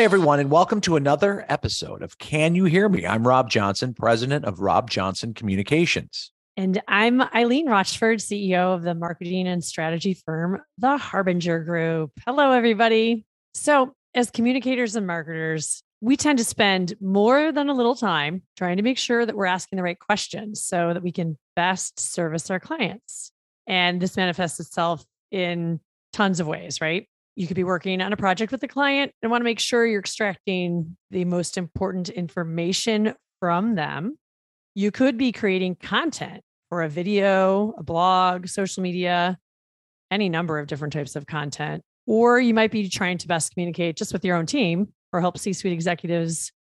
Hi, everyone, and welcome to another episode of Can You Hear Me? I'm Rob Johnson, president of Rob Johnson Communications. And I'm Eileen Rochford, CEO of the marketing and strategy firm, The Harbinger Group. Hello, everybody. So, as communicators and marketers, we tend to spend more than a little time trying to make sure that we're asking the right questions so that we can best service our clients. And this manifests itself in tons of ways, right? You could be working on a project with a client and want to make sure you're extracting the most important information from them. You could be creating content for a video, a blog, social media, any number of different types of content. Or you might be trying to best communicate just with your own team or help C suite executives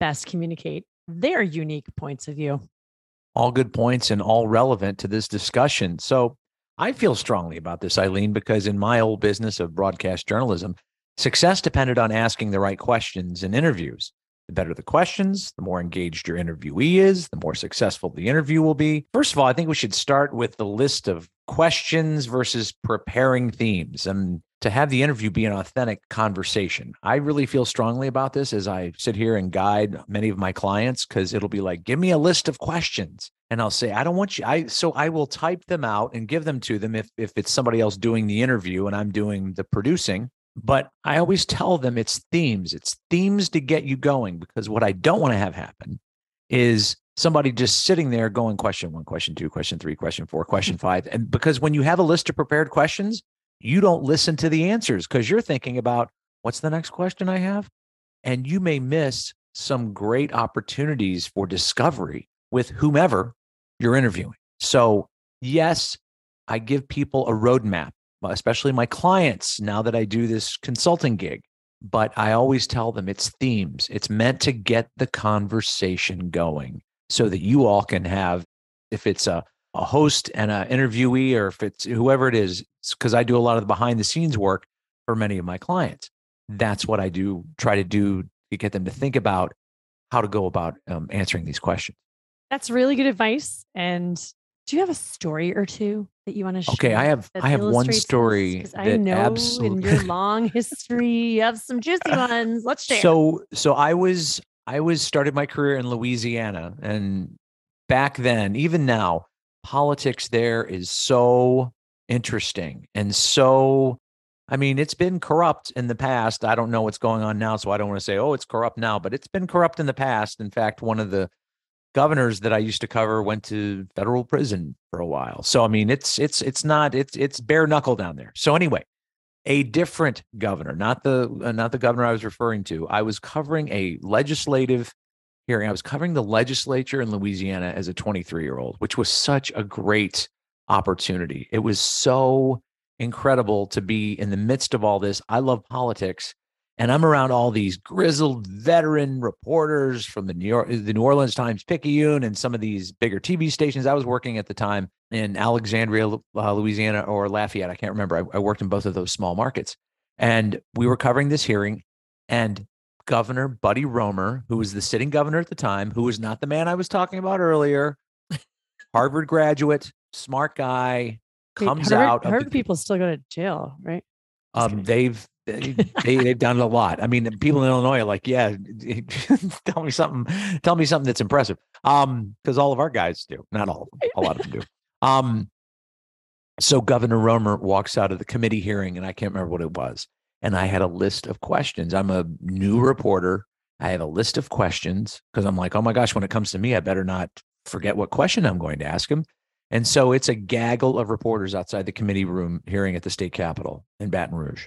best communicate their unique points of view. All good points and all relevant to this discussion. So, I feel strongly about this, Eileen, because in my old business of broadcast journalism, success depended on asking the right questions in interviews. The better the questions, the more engaged your interviewee is, the more successful the interview will be. First of all, I think we should start with the list of questions versus preparing themes. And to have the interview be an authentic conversation. I really feel strongly about this as I sit here and guide many of my clients because it'll be like, give me a list of questions. And I'll say, I don't want you. I so I will type them out and give them to them if if it's somebody else doing the interview and I'm doing the producing. But I always tell them it's themes. It's themes to get you going because what I don't want to have happen is somebody just sitting there going question one, question two, question three, question four, question five. And because when you have a list of prepared questions, you don't listen to the answers because you're thinking about what's the next question I have? And you may miss some great opportunities for discovery with whomever you're interviewing. So, yes, I give people a roadmap, uh, especially my clients now that I do this consulting gig. But I always tell them it's themes. It's meant to get the conversation going so that you all can have, if it's a a host and an interviewee, or if it's whoever it is, because I do a lot of the behind the scenes work for many of my clients. That's what I do, try to do to get them to think about how to go about um, answering these questions. That's really good advice. And do you have a story or two that you want to share? Okay, I have I have one story that I know absolutely... in your long history you have some juicy ones. Let's share. So so I was I was started my career in Louisiana and back then, even now, politics there is so interesting and so I mean, it's been corrupt in the past. I don't know what's going on now, so I don't want to say, oh, it's corrupt now, but it's been corrupt in the past. In fact, one of the governors that I used to cover went to federal prison for a while. So I mean, it's it's it's not it's it's bare knuckle down there. So anyway, a different governor, not the uh, not the governor I was referring to. I was covering a legislative hearing. I was covering the legislature in Louisiana as a 23 year old, which was such a great opportunity. It was so incredible to be in the midst of all this. I love politics. And I'm around all these grizzled veteran reporters from the New York, the New Orleans Times Picayune, and some of these bigger TV stations. I was working at the time in Alexandria, uh, Louisiana, or Lafayette. I can't remember. I, I worked in both of those small markets, and we were covering this hearing. And Governor Buddy Roemer, who was the sitting governor at the time, who was not the man I was talking about earlier, Harvard graduate, smart guy, comes Wait, Harvard, out. Harvard the, people still go to jail, right? Um, they've they, they have done a lot. I mean, people in Illinois are like, yeah, tell me something, tell me something that's impressive. Um, because all of our guys do, not all, of them, a lot of them do. Um, so Governor Roemer walks out of the committee hearing, and I can't remember what it was and I had a list of questions. I'm a new reporter. I have a list of questions because I'm like, oh my gosh, when it comes to me, I better not forget what question I'm going to ask him. And so it's a gaggle of reporters outside the committee room hearing at the state capitol in Baton Rouge.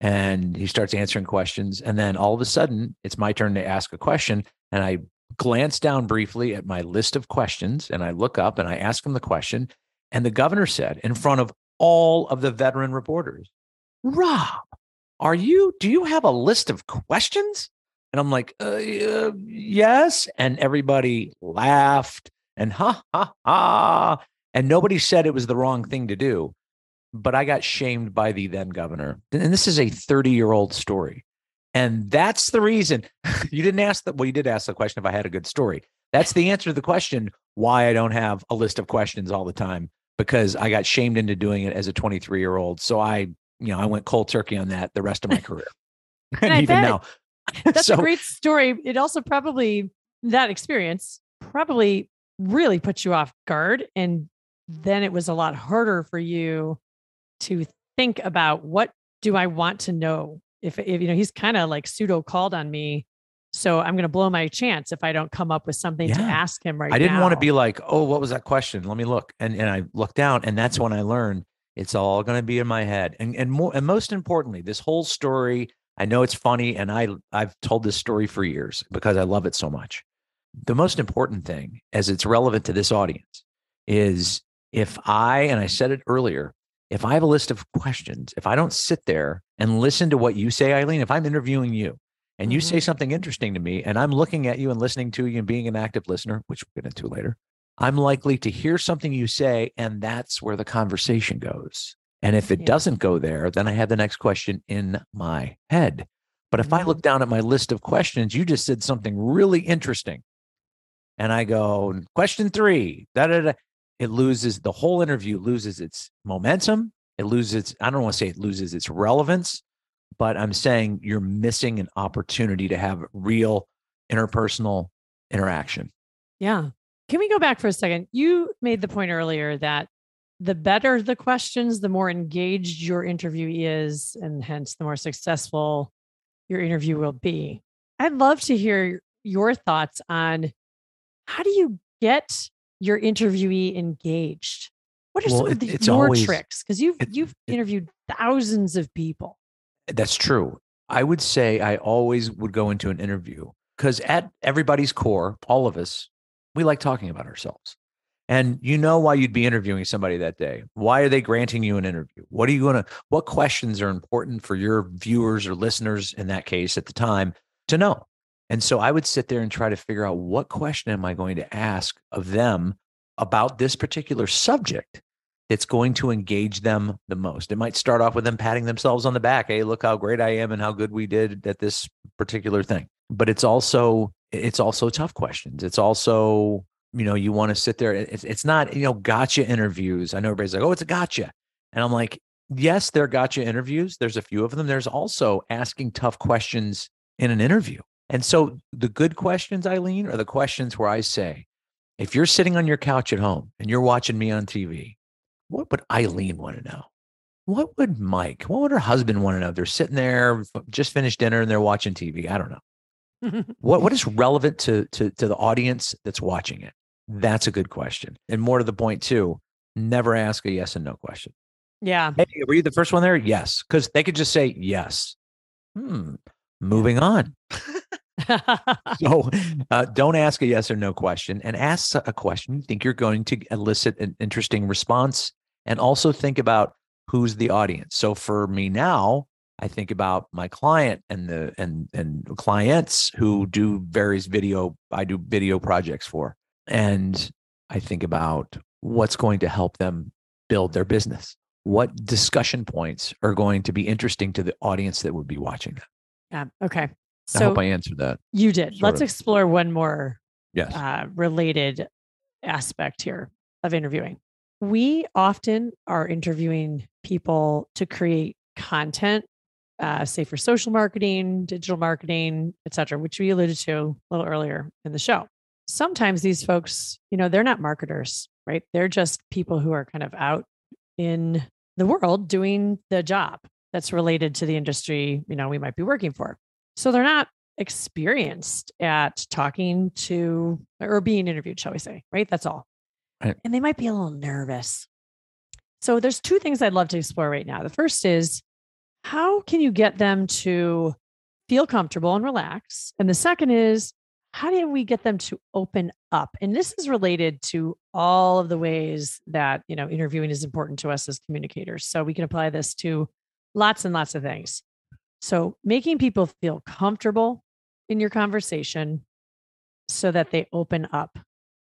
And he starts answering questions. And then all of a sudden, it's my turn to ask a question. And I glance down briefly at my list of questions and I look up and I ask him the question. And the governor said, in front of all of the veteran reporters, Rob, are you do you have a list of questions? And i'm like uh, uh, yes. And everybody laughed and ha ha ha and nobody said it was the wrong thing to do but i got shamed by the then governor. And this is a 30 year old story. And that's the reason you didn't ask that well you did ask the question if i had a good story. That's the answer to the question why i don't have a list of questions all the time because i got shamed into doing it as a 23 year old so i you know, I went cold turkey on that the rest of my career. and, and even now, That's So- a great story. It also probably that experience probably really put you off guard and then it was a lot harder for you to think about what do I want to know if, if you know he's kind of like pseudo called on me so I'm going to blow my chance if I don't come up with something to ask him right I didn't want to be like, oh, what was that question? Let me look. And and I looked down, and that's mm. when I learned it's all going to be in my head. And and more and most importantly, this whole story. I know it's funny, and I I've told this story for years because I love it so much. The most important thing, as it's relevant to this audience, is if I and I said it earlier, if I have a list of questions, if I don't sit there and listen to what you say, Eileen, if I'm interviewing you and you say mm-hmm. something interesting to me and I'm looking at you and listening to you and being an active listener, which we'll get into later, I'm likely to hear something you say and that's where the conversation goes. And if it Yeah. doesn't go there, then I have the next question in my head. But if I Mhm. look down at my list of questions, you just said something really interesting. And I go, question three, da da da. It loses the whole interview loses its momentum. It loses its, I don't want to say it loses its relevance, but I'm saying you're missing an opportunity to have real interpersonal interaction. Yeah. Can we go back for a second? You made the point earlier that the better the questions, the more engaged your interviewee is, and hence the more successful your interview will be. I'd love to hear your thoughts on how do you get your interviewee engaged? What are Well, some of the, it's your always- tricks? Because you've it- you've it- interviewed thousands of people. That's true. I would say I always would go into an interview because at everybody's core, all of us, we like talking about ourselves. And you know why you'd be interviewing somebody that day. Why are they granting you an interview? What are you going to, what questions are important for your viewers or listeners in that case at the time to know? And so I would sit there and try to figure out what question am I going to ask of them about this particular subject that's going to engage them the most. It might start off with them patting themselves on the back. Hey, look how great I am and how good we did at this particular thing. But it's also it's also tough questions. It's also you know you want to sit there. It's it's not you know gotcha interviews. I know everybody's like, oh, it's a gotcha, and I'm like, yes, they're gotcha interviews. There's a few of them. There's also asking tough questions in an interview. And so the good questions, Eileen, are the questions where I say, if you're sitting on your couch at home and you're watching me on TV, what would Eileen want to know? What would Mike, what would her husband want to know? They're sitting there, just finished dinner and they're watching TV. I don't know. What what is relevant to to to the audience that's watching it? That's a good question. And more to the point too, never ask a yes and no question. yeah. Hey, were you the first one there? Yes. Because they could just say yes. Hmm. Moving on. So uh, don't ask a yes or no question and ask a question you think you're going to elicit an interesting response. And also think about who's the audience. So for me now, I think about my client and the and and clients who do various video I do video projects for. And I think about what's going to help them build their business. What discussion points are going to be interesting to the audience that would be watching them? yeah. Okay. I So hope I answered that. you did. Let's of. explore one more Yes. uh, related aspect here of interviewing. We often are interviewing people to create content, uh, say for social marketing, digital marketing, et cetera, which we alluded to a little earlier in the show. Sometimes these folks, you know, they're not marketers, right? They're just people who are kind of out in the world doing the job that's related to the industry, you know, we might be working for. So they're not experienced at talking to or being interviewed, shall we say, right? That's all. Right. And they might be a little nervous. So there's two things I'd love to explore right now. The first is how can you get them to feel comfortable and relax? And the second is how do we get them to open up? And this is related to all of the ways that, you know, interviewing is important to us as communicators. So we can apply this to lots and lots of things. So making people feel comfortable in your conversation so that they open up.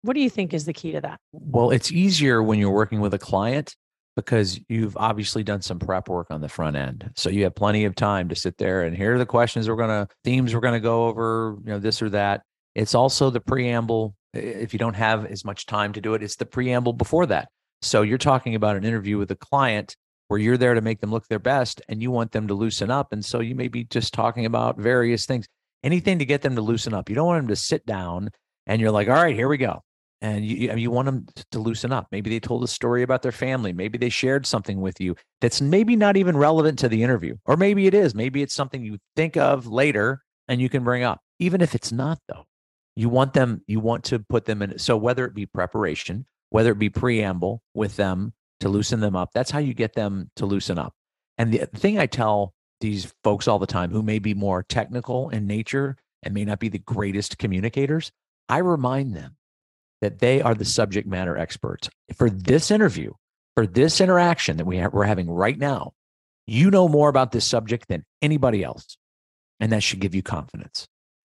What do you think is the key to that? Well, it's easier when you're working with a client because you've obviously done some prep work on the front end. So you have plenty of time to sit there and here are the questions we're going to, themes we're going to go over, you know, this or that. It's also the preamble. If you don't have as much time to do it, it's the preamble before that. So you're talking about an interview with a client where you're there to make them look their best and you want them to loosen up. And so you may be just talking about various things. anything to get them to loosen up. You don't want them to sit down and you're like, all right, here we go. And you, you want them to loosen up. Maybe they told a story about their family. Maybe they shared something with you that's maybe not even relevant to the interview. Or maybe it is. Maybe it's something you think of later and you can bring up. Even if it's not, though, you want them, you want to put them in. So whether it be preparation, whether it be preamble with them to loosen them up, that's how you get them to loosen up. And the thing I tell these folks all the time who may be more technical in nature and may not be the greatest communicators, I remind them that they are the subject matter experts. For this interview, for this interaction that we have, we're having right now, you know more about this subject than anybody else. And that should give you confidence.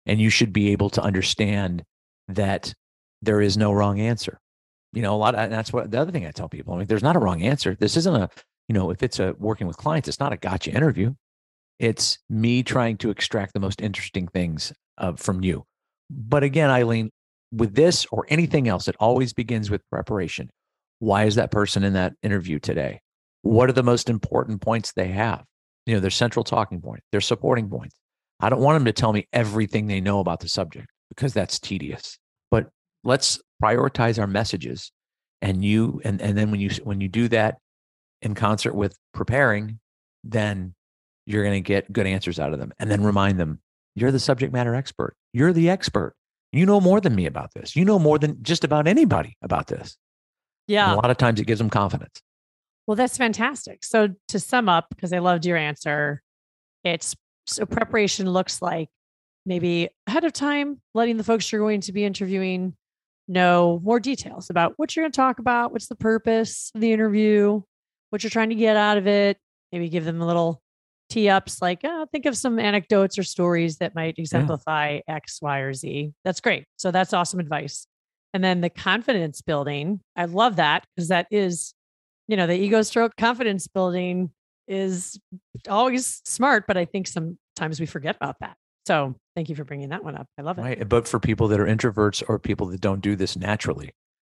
And you should be able to understand that there is no wrong answer. You know, a lot of, that's what the other thing I tell people. I mean, there's not a wrong answer. This isn't a, you know, if it's a working with clients, it's not a gotcha interview. It's me trying to extract the most interesting things uh, from you. But again, Eileen, with this or anything else, it always begins with preparation. Why is that person in that interview today? What are the most important points they have? You know, their central talking point, their supporting points. I don't want them to tell me everything they know about the subject because that's tedious. But let's prioritize our messages. And you and, and then when you when you do that in concert with preparing, then you're going to get good answers out of them. And then remind them, you're the subject matter expert. You're the expert. You know more than me about this. You know more than just about anybody about this. Yeah. And a lot of times it gives them confidence. Well, that's fantastic. So to sum up, because I loved your answer, it's so preparation looks like maybe ahead of time, letting the folks you're going to be interviewing know more details about what you're going to talk about, what's the purpose of the interview, what you're trying to get out of it. Maybe give them a little tee ups like oh, think of some anecdotes or stories that might exemplify yeah. x y or z. That's great. So that's awesome advice. And then the confidence building i love that because that is you know the ego stroke confidence building is always smart but i think sometimes we forget about that. So thank you for bringing that one up. I love it. Right but for people that are introverts or people that don't do this naturally.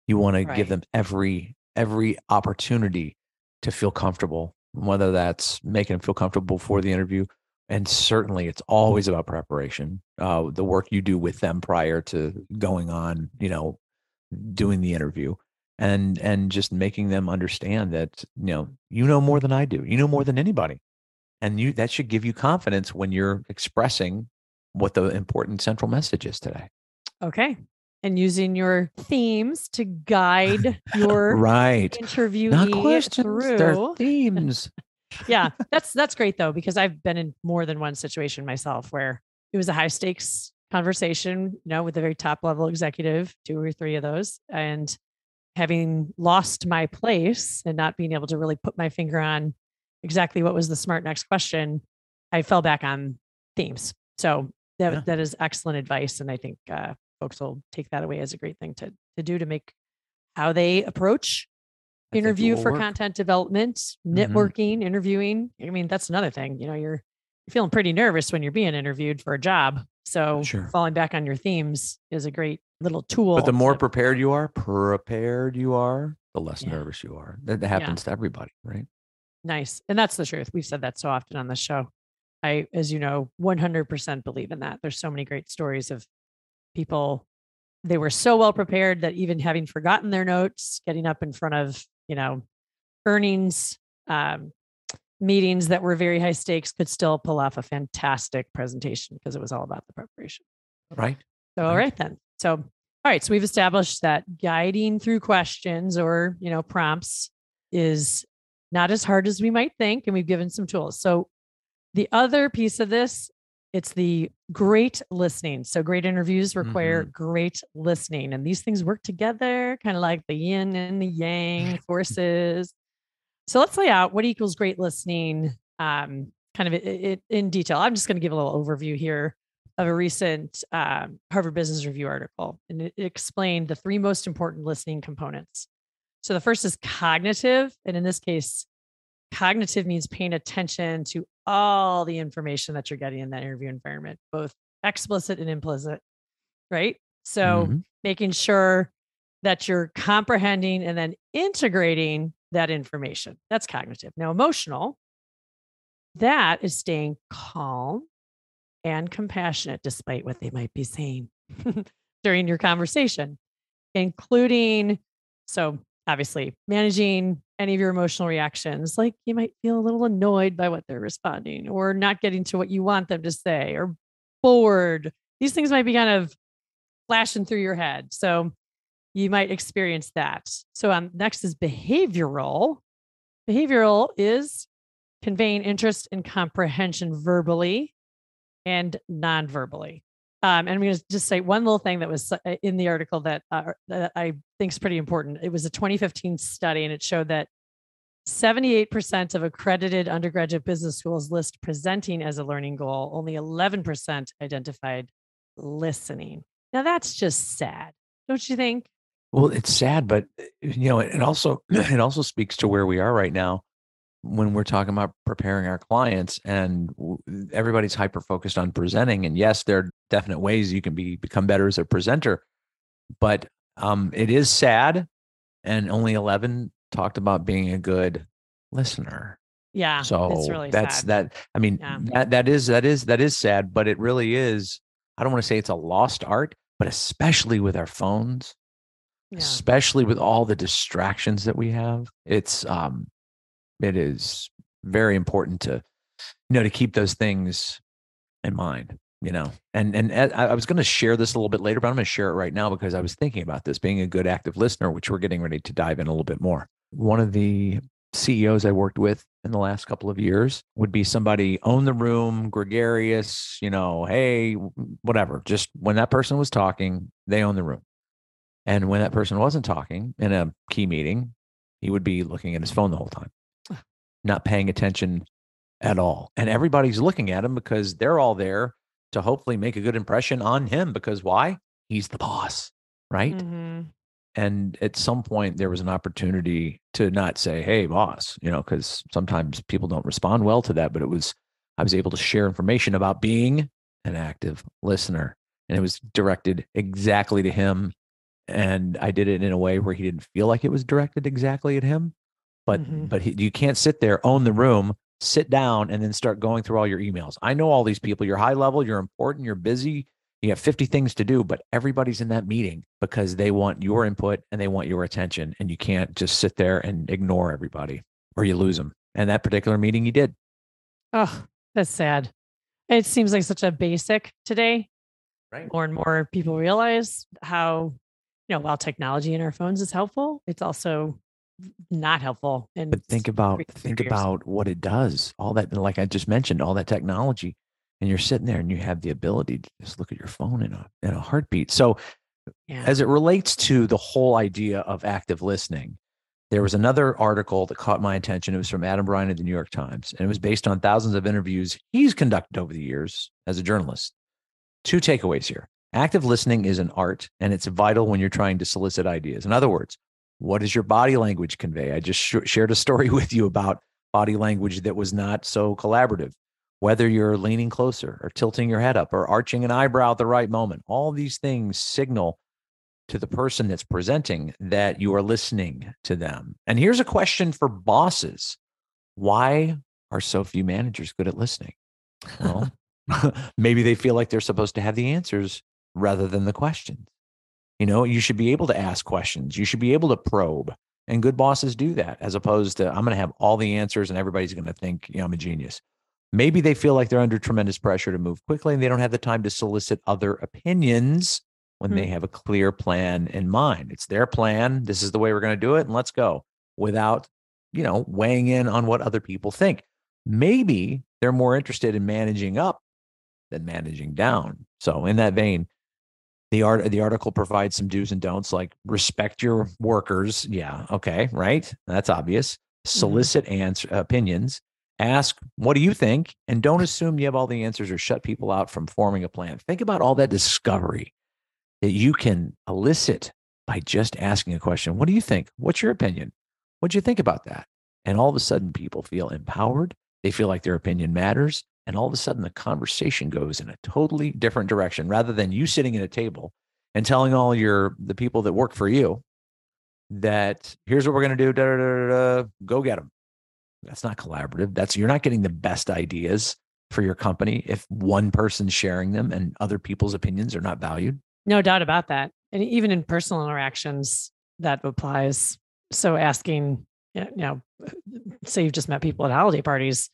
You want to give them every every opportunity to feel comfortable whether that's making them feel comfortable for the interview. And certainly it's always about preparation, uh, the work you do with them prior to going on, you know, doing the interview and and just making them understand that you know you know more than I do. You know more than anybody. And you that should give you confidence when you're expressing what the important central message is today. Okay and using your themes to guide your right interview Not questions, through they're themes. yeah, that's that's great though because I've been in more than one situation myself where it was a high stakes conversation, you know, with a very top level executive, two or three of those, and having lost my place and not being able to really put my finger on exactly what was the smart next question, I fell back on themes. So that yeah. that is excellent advice, and I think uh, folks will take that away as a great thing to to do to make how they approach I interview for work. content development, mm-hmm. networking, mm-hmm. interviewing. I mean, that's another thing. You know, you're you're feeling pretty nervous when you're being interviewed for a job. So sure. falling back on your themes is a great little tool. But the more prepared you are, prepared you are, the less yeah. nervous you are. That happens yeah. to everybody, right? Nice. And that's the truth. We've said that so often on the show. I, as you know, 100% believe in that. There's so many great stories of people they were so well prepared that even having forgotten their notes getting up in front of you know earnings um, meetings that were very high stakes could still pull off a fantastic presentation because it was all about the preparation. Right so all right then. So all right so we've established that guiding through questions or you know prompts is not as hard as we might think and we've given some tools. So the other piece of this it's the great listening. So great interviews require mm-hmm. great listening. And these things work together, kind of like the yin and the yang forces. So let's lay out what equals great listening um, kind of in, in detail. I'm just going to give a little overview here of a recent um, Harvard Business Review article, and it explained the three most important listening components. So the first is cognitive, and in this case, cognitive means paying attention to all the information that you're getting in that interview environment, both explicit and implicit, right? So mm-hmm. making sure that you're comprehending and then integrating that information. That's cognitive. Now, emotional, that is staying calm and compassionate despite what they might be saying during your conversation, including so obviously managing any of your emotional reactions. Like you might feel a little annoyed by what they're responding or not getting to what you want them to say or bored. These things might be kind of flashing through your head. So you might experience that. So um, next is behavioral. Behavioral is conveying interest and comprehension verbally and non-verbally. Um, and I'm going to just say one little thing that was uh, in the article that, uh, that I think is pretty important. It was a 2015 study, and it showed that 78% of accredited undergraduate business schools list presenting as a learning goal. Only 11% identified listening. Now that's just sad, don't you think? Well, it's sad, but uh, you know, it also it also speaks to where we are right now when we're talking about preparing our clients and everybody's hyper focused on presenting and yes there are definite ways you can be become better as a presenter but um, it is sad and only 11 talked about being a good listener yeah so really that's sad. that i mean Yeah. that that is that is that is sad but it really is i don't want to say it's a lost art but especially with our phones yeah. especially with all the distractions that we have it's um it is very important to you know to keep those things in mind you know? And and I was going to share this a little bit later but i'm going to share it right now because i was thinking about this being a good active listener which we're getting ready to dive in a little bit more. One of the ceos i worked with in the last couple of years would be somebody own the room gregarious you know hey whatever. Just when that person was talking they own the room. And when that person wasn't talking in a key meeting he would be looking at his phone the whole time not paying attention at all. And everybody's looking at him because they're all there to hopefully make a good impression on him because why? He's the boss, right? Mhm. And at some point, there was an opportunity to not say, Hey, boss, you know, because sometimes people don't respond well to that. But it was, I was able to share information about being an active listener. And it was directed exactly to him. And I did it in a way where he didn't feel like it was directed exactly at him. But Mhm. but he, you can't sit there, own the room, sit down, and then start going through all your emails. I know all these people. You're high level, you're important, you're busy, you have 50 things to do, but everybody's in that meeting because they want your input and they want your attention. And you can't just sit there and ignore everybody or you lose them. And that particular meeting, you did. Oh, that's sad. It seems like such a basic today. Right. More and more people realize how, you know, while technology in our phones is helpful, it's also not helpful. And But think about think about what it does. All that, like I just mentioned, all that technology, and you're sitting there and you have the ability to just look at your phone in a in a heartbeat. So yeah. as it relates to the whole idea of active listening, there was another article that caught my attention. It was from Adam Bryant of the New York Times, and it was based on thousands of interviews he's conducted over the years as a journalist. Two takeaways here. Active listening is an art, and it's vital when you're trying to solicit ideas. In other words, what does your body language convey? I just sh- shared a story with you about body language that was not so collaborative. Whether you're leaning closer or tilting your head up or arching an eyebrow at the right moment, all these things signal to the person that's presenting that you are listening to them. And here's a question for bosses Why are so few managers good at listening? Well, maybe they feel like they're supposed to have the answers rather than the questions. You know, you should be able to ask questions, you should be able to probe. And good bosses do that as opposed to, I'm going to have all the answers and everybody's going to think, you know, I'm a genius. Maybe they feel like they're under tremendous pressure to move quickly and they don't have the time to solicit other opinions when they Hmm. have a clear plan in mind. It's their plan. This is the way we're going to do it and let's go without, you know, weighing in on what other people think. Maybe they're more interested in managing up than managing down. So in that vein, the art the article provides some do's and don'ts like respect your workers. Yeah, okay, right? That's obvious. Mm-hmm. Solicit answer opinions. Ask, what do you think? And don't assume you have all the answers or shut people out from forming a plan. Think about all that discovery that you can elicit by just asking a question. What do you think? What's your opinion? what do you think about that? And all of a sudden, people feel empowered. They feel like their opinion matters. And all of a sudden, the conversation goes in a totally different direction rather than you sitting at a table and telling all your the people that work for you that here's what we're going to do. Da, da, da, go get them. That's not collaborative. That's you're not getting the best ideas for your company if one person's sharing them and other people's opinions are not valued. No doubt about that. And even in personal interactions, that applies. So asking, you know, say you've just met people at holiday parties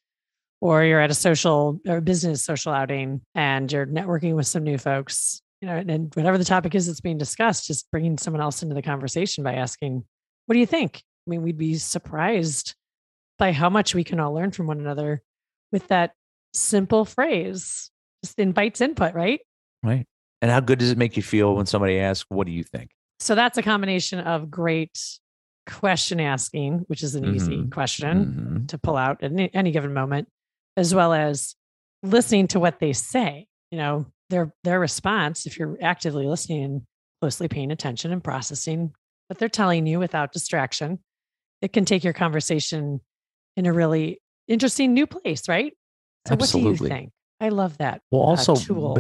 or you're at a social or business social outing and you're networking with some new folks, you know, and whatever the topic is that's being discussed, just bringing someone else into the conversation by asking, what do you think? I mean, we'd be surprised by how much we can all learn from one another with that simple phrase. Just invites input, right? Right. And how good does it make you feel when somebody asks, What do you think? So that's a combination of great question asking, which is an mm-hmm. easy question mm-hmm. to pull out at any, any given moment, as well as listening to what they say. You know, their their response, if you're actively listening and closely paying attention and processing what they're telling you without distraction, it can take your conversation in a really interesting new place, right? So Absolutely. what do you think? I love that. Well, uh, also, tool.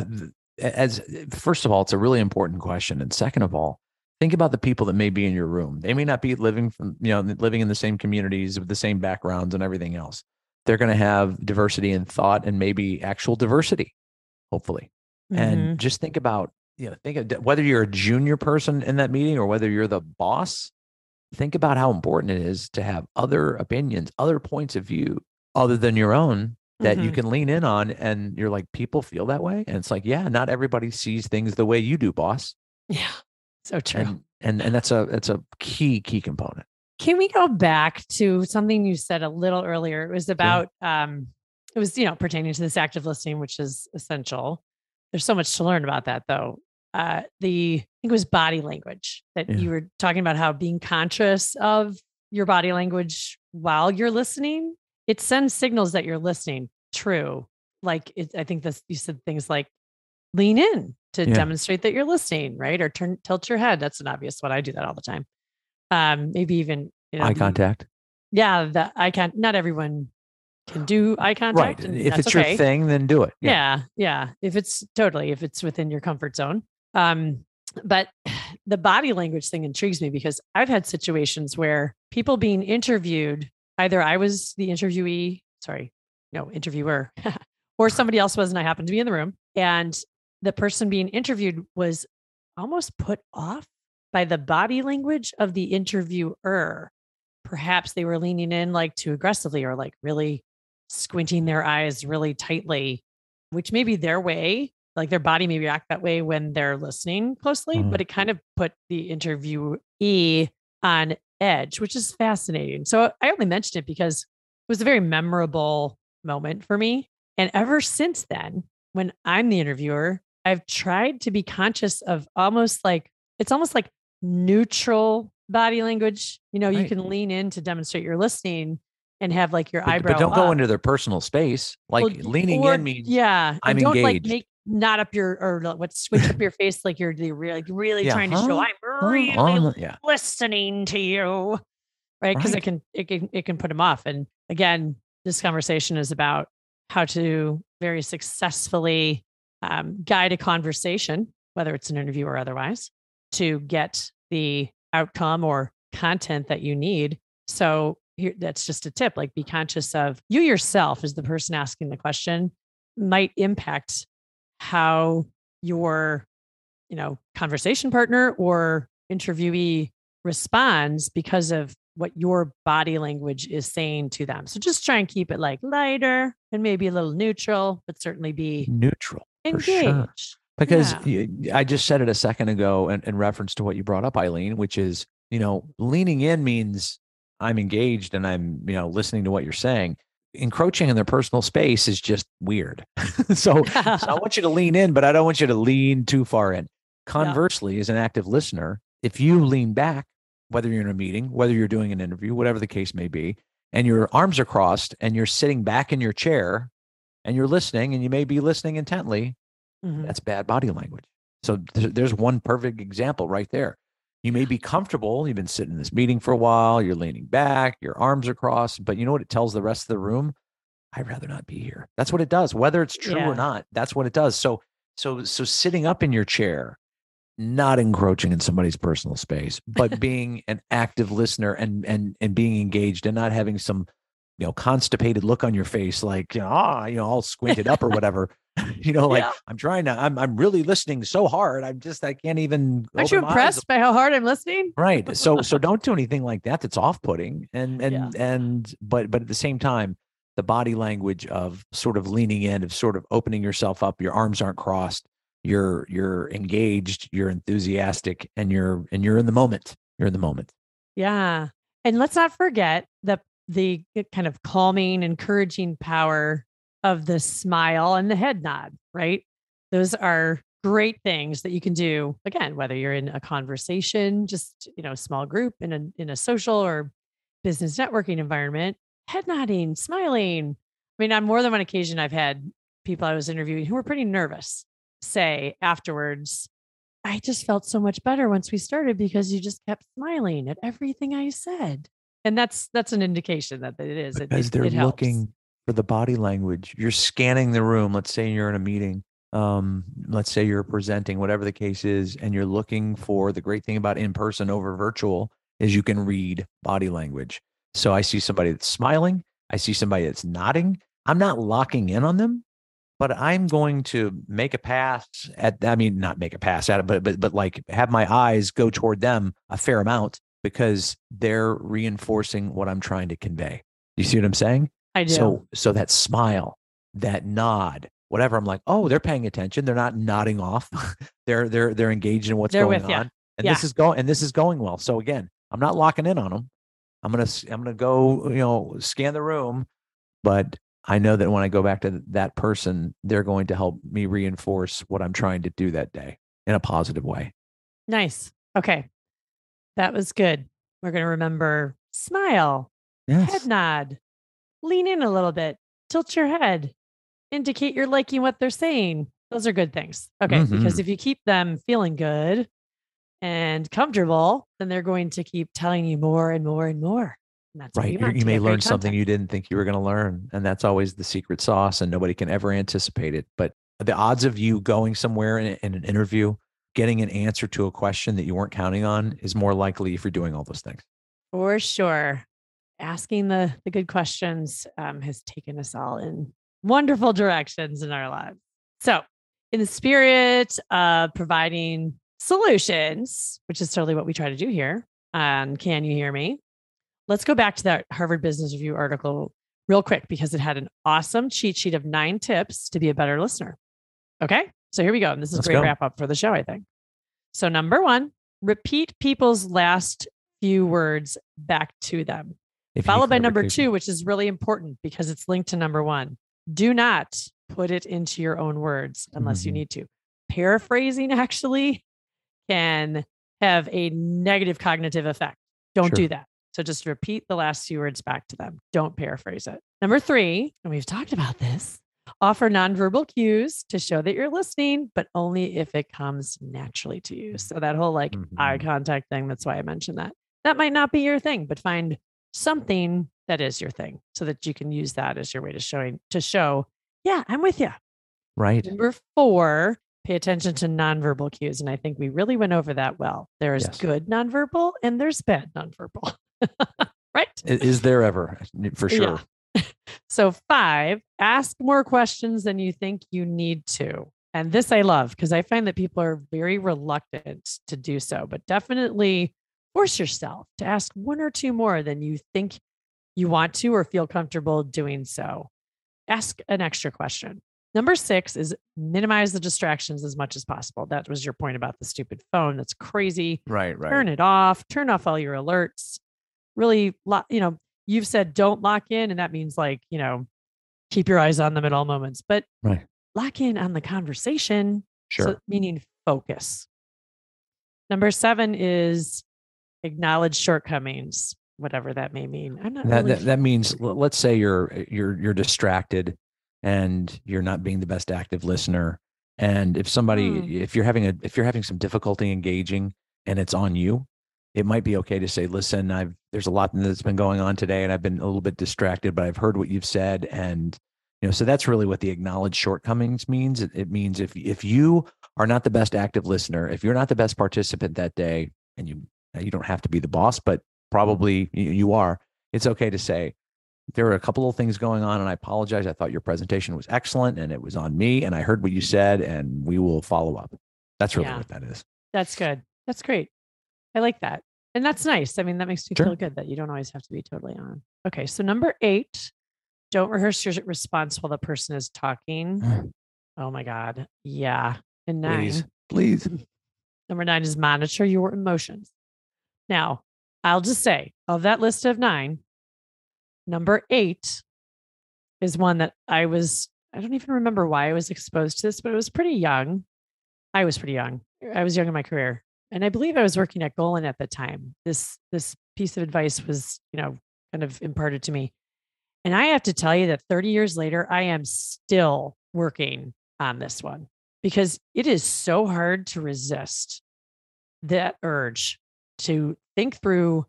as first of all, it's a really important question, and second of all, think about the people that may be in your room. They may not be living from you know living in the same communities with the same backgrounds and everything else. They're going to have diversity in thought and maybe actual diversity, hopefully. Mm-hmm. And just think about you know think of whether you're a junior person in that meeting or whether you're the boss. Think about how important it is to have other opinions, other points of view other than your own that mm-hmm. you can lean in on and you're like people feel that way and it's like yeah not everybody sees things the way you do boss yeah so true and and, and that's a that's a key key component can we go back to something you said a little earlier it was about yeah. um it was you know pertaining to this active listening which is essential there's so much to learn about that though uh the i think it was body language that yeah. you were talking about how being conscious of your body language while you're listening it sends signals that you're listening. True. Like it, I think this you said things like lean in to yeah. demonstrate that you're listening, right? Or turn tilt your head. That's an obvious one. I do that all the time. Um, maybe even you know, eye contact. Yeah, that I can't. Not everyone can do eye contact. Right. If it's okay. your thing, then do it. Yeah. yeah, yeah. If it's totally, if it's within your comfort zone. Um, but the body language thing intrigues me because I've had situations where people being interviewed either I was the interviewee, sorry, no, interviewer, or somebody else was, and I happened to be in the room. And the person being interviewed was almost put off by the body language of the interviewer. Perhaps they were leaning in like too aggressively or like really squinting their eyes really tightly, which may be their way. Like their body may react that way when they're listening closely, mm-hmm. but it kind of put the interviewee on edge, which is fascinating. So I only mentioned it because it was a very memorable moment for me. And ever since then, when I'm the interviewer, I've tried to be conscious of almost like it's almost like neutral body language. You know, right. you can lean in to demonstrate your listening and have like your but, eyebrow. But don't up. go into their personal space. Like well, leaning or, in means yeah. I'm don't engaged. like make not up your or what switch up your face like you're really like really yeah, trying to show I'm really huh? yeah. listening to you. Right. Because right. it can it can it can put them off. And again, this conversation is about how to very successfully um, guide a conversation, whether it's an interview or otherwise, to get the outcome or content that you need. So here, that's just a tip. Like, be conscious of you yourself as the person asking the question might impact how your you know conversation partner or interviewee responds because of what your body language is saying to them. So just try and keep it like lighter and maybe a little neutral, but certainly be neutral, engaged. Sure. Because yeah. I just said it a second ago in, in reference to what you brought up, Eileen, which is, you know, leaning in means I'm engaged and I'm, you know, listening to what you're saying encroaching in their personal space is just weird. so, so, I want you to lean in, but I don't want you to lean too far in. Conversely, yeah. as an active listener, if you lean back, whether you're in a meeting, whether you're doing an interview, whatever the case may be, and your arms are crossed and you're sitting back in your chair and you're listening and you may be listening intently, mm-hmm. that's bad body language. So there's one perfect example right there. You may be comfortable. You've been sitting in this meeting for a while. You're leaning back. Your arms are crossed. But you know what it tells the rest of the room? I'd rather not be here. That's what it does. Whether it's true yeah. or not, that's what it does. So, so, so sitting up in your chair, not encroaching in somebody's personal space, but being an active listener and and and being engaged and not having some you know constipated look on your face like you know, ah you know all squinted up or whatever you know like Yeah. i'm trying to i'm i'm really listening so hard i'm just i can't even Aren't you my eyes. impressed by how hard I'm listening? right so so don't do anything like that that's off-putting and and Yeah. and but but at the same time the body language of sort of leaning in of sort of opening yourself up your arms aren't crossed you're you're engaged you're enthusiastic and you're and you're in the moment you're in the moment Yeah. And let's not forget the the uh, kind of calming, encouraging power of the smile and the head nod, right? Those are great things that you can do again whether you're in a conversation just you know small group in a in a social or business networking environment head nodding smiling. I mean on more than one occasion i've had people i was interviewing who were pretty nervous say afterwards i just felt so much better once we started because you just kept smiling at everything i said. And that's that's an indication that it is. It, because it- they're it looking for the body language. You're scanning the room. Let's say you're in a meeting. Um, let's say you're presenting, whatever the case is, and you're looking for the great thing about in person over virtual is you can read body language. So I see somebody that's smiling. I see somebody that's nodding. I'm not locking in on them, but I'm going to make a pass at. I mean, not make a pass at it, but but but like have my eyes go toward them a fair amount because they're reinforcing what I'm trying to convey. You see what I'm saying? I do So so that smile, that nod, whatever. I'm like, oh, they're paying attention. They're not nodding off. they're they're they're engaged in what's They're going on. And this is going and this is going well. So again, I'm not locking in on them. I'm gonna I'm gonna go, you know, scan the room, but I know that when I go back to that person, they're going to help me reinforce what I'm trying to do that day in a positive way. nice okay that was good we're going to remember smile Yes. head nod, lean in a little bit, tilt your head, indicate you're liking what they're saying. Those are good things. Okay. Because Mhm. if you keep them feeling good and comfortable, then they're going to keep telling you more and more and more. And that's Right. you, You, want you to may learn something you didn't think you were going to learn. And that's always the secret sauce, and nobody can ever anticipate it. But the odds of you going somewhere in, in an interview, getting an answer to a question that you weren't counting on is more likely if you're doing all those things. For sure. Asking the, the good questions um, has taken us all in wonderful directions in our lives. So, in the spirit of providing solutions, which is totally what we try to do here on Can You Hear Me? Let's go back to that Harvard Business Review article real quick because it had an awesome cheat sheet of nine tips to be a better listener. Okay. So, here we go. And this is Let's a great go. wrap up for the show, I think. So, number one, repeat people's last few words back to them If you need followed by number two, which is really important because it's linked to number one. Do not put it into your own words unless you Mhm. need to. Paraphrasing actually can have a negative cognitive effect. Don't Sure. do that. So just repeat the last few words back to them. Don't paraphrase it. Number three, and we've talked about this, offer nonverbal cues to show that you're listening, but only if it comes naturally to you. So that whole like eye Mhm. contact thing, that's why I mentioned that. That might not be your thing, but find something that is your thing so that you can use that as your way to showing to show, yeah, I'm with you. Right. Number four, pay attention to nonverbal cues. And I think we really went over that well. There's Yes. good nonverbal and there's bad nonverbal. right? Is there ever for Yeah. sure? So, five, ask more questions than you think you need to. And this I love because I find that people are very reluctant to do so, but definitely force yourself to ask one or two more than you think you want to or feel comfortable doing so. Ask an extra question. Number six is minimize the distractions as much as possible. That was your point about the stupid phone. That's crazy Right. Right. turn it off turn off all your alerts really you know you've said don't lock in and that means like you know keep your eyes on them at all moments but Right. lock in on the conversation Sure. so, meaning focus number seven is acknowledge shortcomings whatever that may mean. I'm not that, really that that means let's say you're you're you're distracted and you're not being the best active listener and if somebody Hmm. if you're having a if you're having some difficulty engaging and it's on you it might be okay to say listen i've there's a lot that's been going on today and i've been a little bit distracted but i've heard what you've said and you know so that's really what the acknowledged shortcomings means. It, it means if if you are not the best active listener if you're not the best participant that day and you you don't have to be the boss but mm-hmm. probably you, are it's okay to say there are a couple of things going on, and I apologize. I thought your presentation was excellent, and it was on me, and I heard what you said, and we will follow up. That's really Yeah. what that is. That's good. That's great. I like that. And that's nice. I mean, that makes me Sure. feel good that you don't always have to be totally on. Okay. So, number eight, don't rehearse your response while the person is talking. Mm. Oh my God. Yeah. And nine, Please, please. number nine is monitor your emotions. Now, I'll just say of that list of nine, number eight is one that I was, I don't even remember why I was exposed to this, but it was pretty young. I was pretty young. I was young in my career. And I believe I was working at Golin at the time. This this piece of advice was, you know, kind of imparted to me. And I have to tell you that 30 years later, I am still working on this one because it is so hard to resist that urge to think through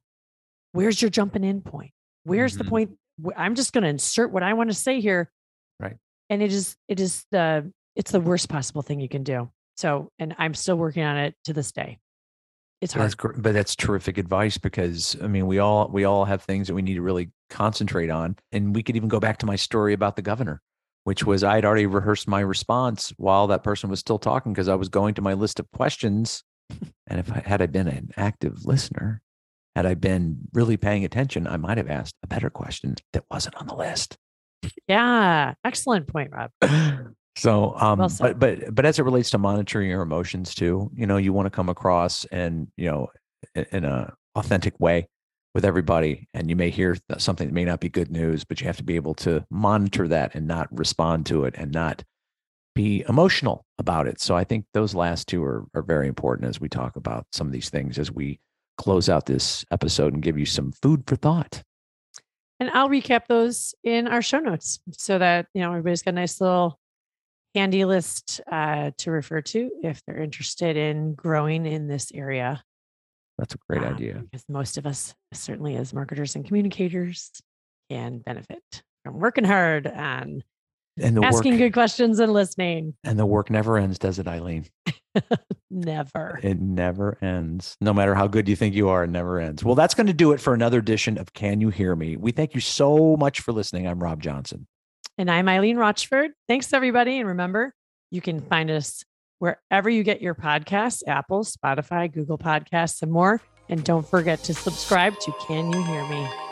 where's your jumping in point? Where's the Mhm. point? I'm just going to insert what I want to say here. Right. And it is, it is the, it's the worst possible thing you can do. So, and I'm still working on it to this day. It's that's hard. gr- but that's terrific advice because I mean we all we all have things that we need to really concentrate on, and we could even go back to my story about the governor, which was I had already rehearsed my response while that person was still talking because I was going to my list of questions, and if I had I been an active listener, had I been really paying attention, I might have asked a better question that wasn't on the list. Yeah. Excellent point, Rob. So, um, Well but but but as it relates to monitoring your emotions too, you know, you want to come across and you know, in a authentic way with everybody, and you may hear something that may not be good news, but you have to be able to monitor that and not respond to it and not be emotional about it. So, I think those last two are are very important as we talk about some of these things as we close out this episode and give you some food for thought. And I'll recap those in our show notes so that, you know, everybody's got a nice little handy list uh, to refer to if they're interested in growing in this area. That's a great um, idea. Because most of us, certainly as marketers and communicators, can benefit from working hard and And the asking work good questions and listening. and the work never ends, does it, Eileen? Never. It never ends. No matter how good you think you are, it never ends. Well, that's going to do it for another edition of Can You Hear Me? We thank you so much for listening. I'm Rob Johnson. And I'm Eileen Rochford. Thanks, everybody. And remember, you can find us wherever you get your podcasts Apple, Spotify, Google Podcasts, and more. And don't forget to subscribe to Can You Hear Me?